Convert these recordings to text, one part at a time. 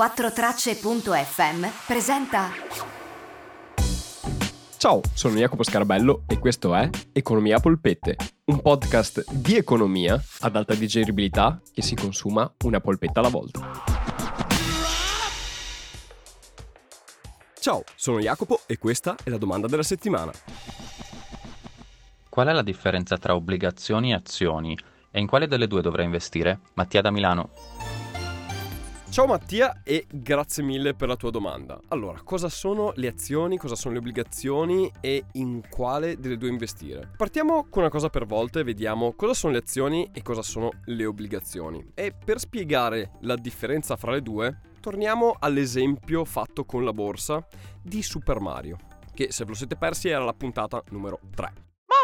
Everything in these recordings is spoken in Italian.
4tracce.fm presenta Ciao, sono Jacopo Scarabello e questo è Economia a polpette, un podcast di economia ad alta digeribilità che si consuma una polpetta alla volta. Ciao, sono Jacopo e questa è la domanda della settimana. Qual è la differenza tra obbligazioni e azioni e in quale delle due dovrei investire? Mattia da Milano. Ciao Mattia e grazie mille per la tua domanda. Allora, cosa sono le azioni, cosa sono le obbligazioni e in quale delle due investire? Partiamo con una cosa per volta e vediamo cosa sono le azioni e cosa sono le obbligazioni. E per spiegare la differenza fra le due, torniamo all'esempio fatto con la borsa di Super Mario, che se ve lo siete persi era la puntata numero 3.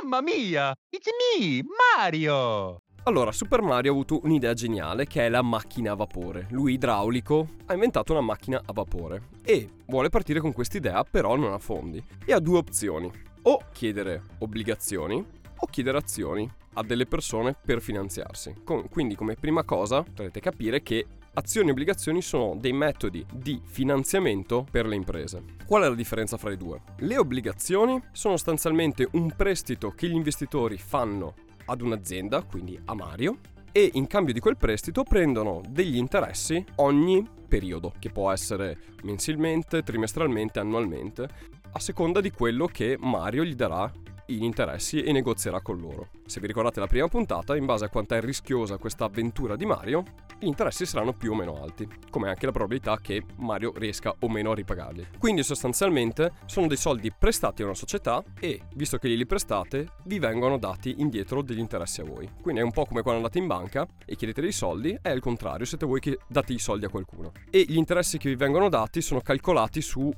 Mamma mia! It's me, Mario! Allora, Super Mario ha avuto un'idea geniale che è la macchina a vapore. Lui, idraulico, ha inventato una macchina a vapore e vuole partire con quest'idea, però non ha fondi. E ha due opzioni: o chiedere obbligazioni o chiedere azioni a delle persone per finanziarsi. quindi, come prima cosa, dovrete capire che azioni e obbligazioni sono dei metodi di finanziamento per le imprese. Qual è la differenza fra i due? Le obbligazioni sono sostanzialmente un prestito che gli investitori fanno ad un'azienda, quindi a Mario, e in cambio di quel prestito prendono degli interessi ogni periodo, che può essere mensilmente, trimestralmente, annualmente, a seconda di quello che Mario gli darà in interessi e negozierà con loro. Se vi ricordate la prima puntata, in base a quanto è rischiosa questa avventura di Mario, gli interessi saranno più o meno alti, come anche la probabilità che Mario riesca o meno a ripagarli. Quindi sostanzialmente sono dei soldi prestati a una società e, visto che glieli prestate, vi vengono dati indietro degli interessi a voi. Quindi è un po' come quando andate in banca e chiedete dei soldi, è il contrario, siete voi che date i soldi a qualcuno. E gli interessi che vi vengono dati sono calcolati sul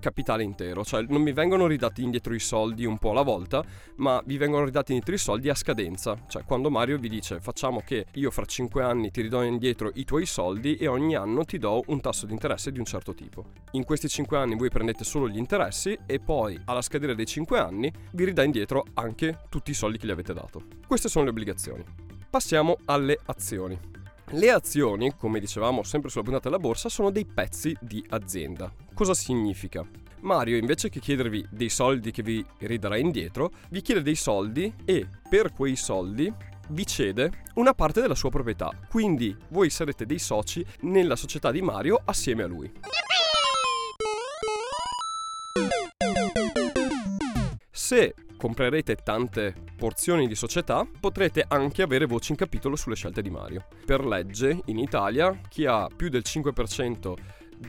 capitale intero, cioè non vi vengono ridati indietro i soldi un po' alla volta, ma vi vengono ridati i soldi a scadenza, cioè quando Mario vi dice facciamo che io fra 5 anni ti ridò indietro i tuoi soldi e ogni anno ti do un tasso di interesse di un certo tipo. In questi 5 anni voi prendete solo gli interessi e poi alla scadere dei 5 anni vi ridà indietro anche tutti i soldi che gli avete dato. Queste sono le obbligazioni. Passiamo alle azioni. Le azioni, come dicevamo sempre sulla puntata della borsa, sono dei pezzi di azienda. Cosa significa? Mario invece che chiedervi dei soldi che vi ridarà indietro, vi chiede dei soldi e per quei soldi vi cede una parte della sua proprietà. Quindi voi sarete dei soci nella società di Mario assieme a lui. Se comprerete tante porzioni di società, potrete anche avere voce in capitolo sulle scelte di Mario. Per legge, in Italia, chi ha più del 5%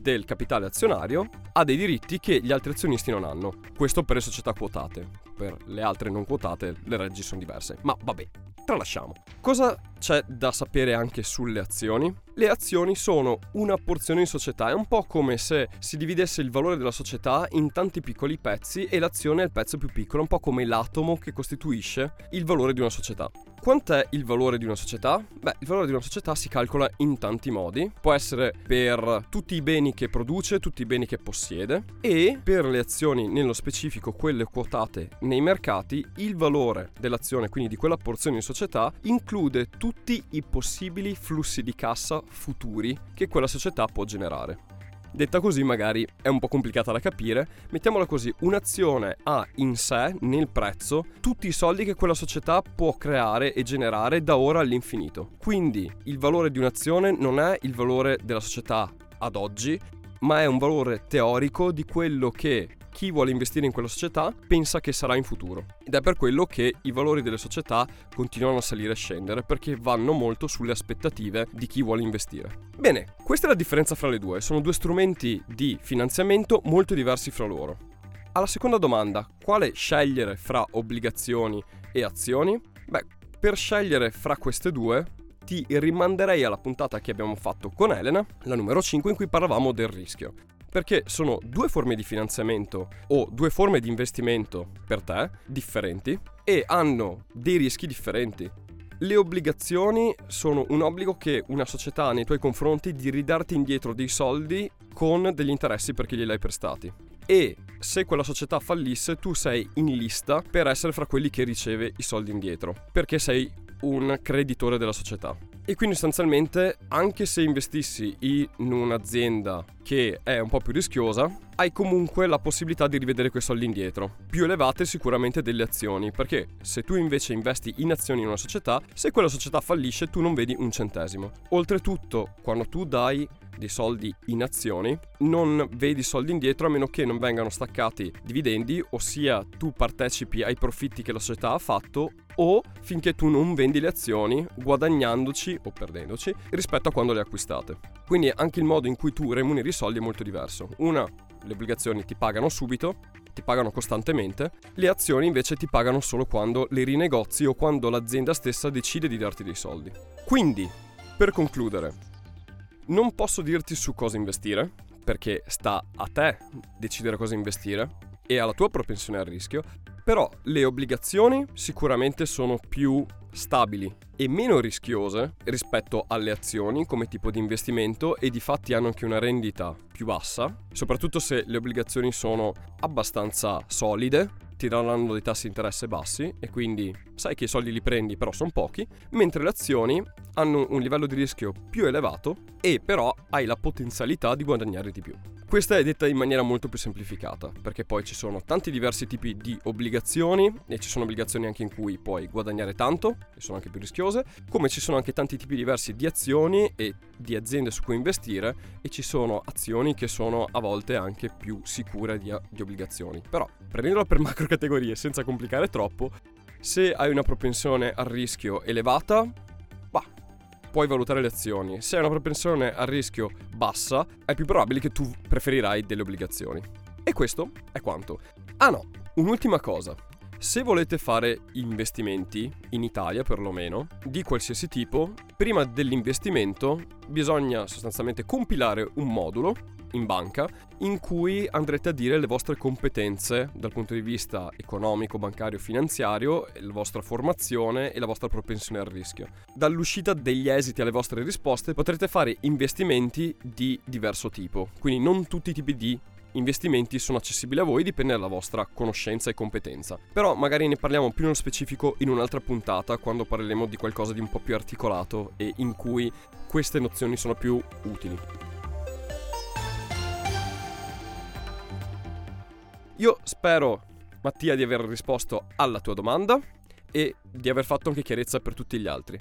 del capitale azionario ha dei diritti che gli altri azionisti non hanno. Questo per le società quotate. Per le altre non quotate le leggi sono diverse. Ma vabbè, tralasciamo. Cosa c'è da sapere anche sulle azioni? Le azioni sono una porzione di società, è un po' come se si dividesse il valore della società in tanti piccoli pezzi e l'azione è il pezzo più piccolo, un po' come l'atomo che costituisce il valore di una società. Quant'è il valore di una società? Beh, il valore di una società si calcola in tanti modi. Può essere per tutti i beni che produce, tutti i beni che possiede e per le azioni nello specifico, quelle quotate nei mercati, il valore dell'azione, quindi di quella porzione di società, include tutti i possibili flussi di cassa futuri che quella società può generare. Detta così magari è un po' complicata da capire, mettiamola così, un'azione ha in sé, nel prezzo, tutti i soldi che quella società può creare e generare da ora all'infinito. Quindi il valore di un'azione non è il valore della società ad oggi, ma è un valore teorico di quello che chi vuole investire in quella società pensa che sarà in futuro. Ed è per quello che i valori delle società continuano a salire e scendere, perché vanno molto sulle aspettative di chi vuole investire. Bene, questa è la differenza fra le due, sono due strumenti di finanziamento molto diversi fra loro. Alla seconda domanda, quale scegliere fra obbligazioni e azioni? Beh, per scegliere fra queste due ti rimanderei alla puntata che abbiamo fatto con Elena, la numero 5, in cui parlavamo del rischio perché sono due forme di finanziamento o due forme di investimento per te differenti e hanno dei rischi differenti. Le obbligazioni sono un obbligo che una società ha nei tuoi confronti di ridarti indietro dei soldi con degli interessi perché glieli hai prestati. E se quella società fallisse, tu sei in lista per essere fra quelli che riceve i soldi indietro, perché sei un creditore della società. E quindi sostanzialmente, anche se investissi in un'azienda che è un po' più rischiosa, hai comunque la possibilità di rivedere quei soldi indietro. Più elevate sicuramente delle azioni, perché se tu invece investi in azioni in una società, se quella società fallisce tu non vedi un centesimo. Oltretutto, quando tu dai dei soldi in azioni, non vedi soldi indietro a meno che non vengano staccati dividendi, ossia tu partecipi ai profitti che la società ha fatto o finché tu non vendi le azioni guadagnandoci o perdendoci rispetto a quando le acquistate. Quindi anche il modo in cui tu remuneri i soldi è molto diverso. Una, le obbligazioni ti pagano subito, ti pagano costantemente, le azioni invece ti pagano solo quando le rinegozi o quando l'azienda stessa decide di darti dei soldi. Quindi, per concludere, non posso dirti su cosa investire, perché sta a te decidere cosa investire e alla tua propensione al rischio, però le obbligazioni sicuramente sono più stabili e meno rischiose rispetto alle azioni come tipo di investimento e di fatti hanno anche una rendita più bassa, soprattutto se le obbligazioni sono abbastanza solide, ti dei tassi di interesse bassi e quindi sai che i soldi li prendi però sono pochi, mentre le azioni hanno un livello di rischio più elevato e però hai la potenzialità di guadagnare di più. Questa è detta in maniera molto più semplificata, perché poi ci sono tanti diversi tipi di obbligazioni e ci sono obbligazioni anche in cui puoi guadagnare tanto, che sono anche più rischiose, come ci sono anche tanti tipi diversi di azioni e di aziende su cui investire e ci sono azioni che sono a volte anche più sicure di, di obbligazioni. Però, prendendolo per macro categorie senza complicare troppo, se hai una propensione al rischio elevata, puoi valutare le azioni. Se hai una propensione al rischio bassa, è più probabile che tu preferirai delle obbligazioni. E questo è quanto. Ah no, un'ultima cosa. Se volete fare investimenti, in Italia perlomeno, di qualsiasi tipo, prima dell'investimento bisogna sostanzialmente compilare un modulo in banca in cui andrete a dire le vostre competenze dal punto di vista economico, bancario, finanziario, la vostra formazione e la vostra propensione al rischio. Dall'uscita degli esiti alle vostre risposte potrete fare investimenti di diverso tipo, quindi non tutti i tipi di investimenti sono accessibili a voi, dipende dalla vostra conoscenza e competenza. Però magari ne parliamo più nello specifico in un'altra puntata, quando parleremo di qualcosa di un po' più articolato e in cui queste nozioni sono più utili. Io spero, Mattia, di aver risposto alla tua domanda e di aver fatto anche chiarezza per tutti gli altri.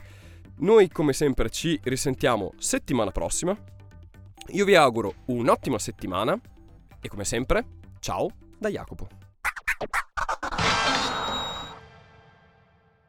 Noi, come sempre, ci risentiamo settimana prossima. Io vi auguro un'ottima settimana e, come sempre, ciao da Jacopo.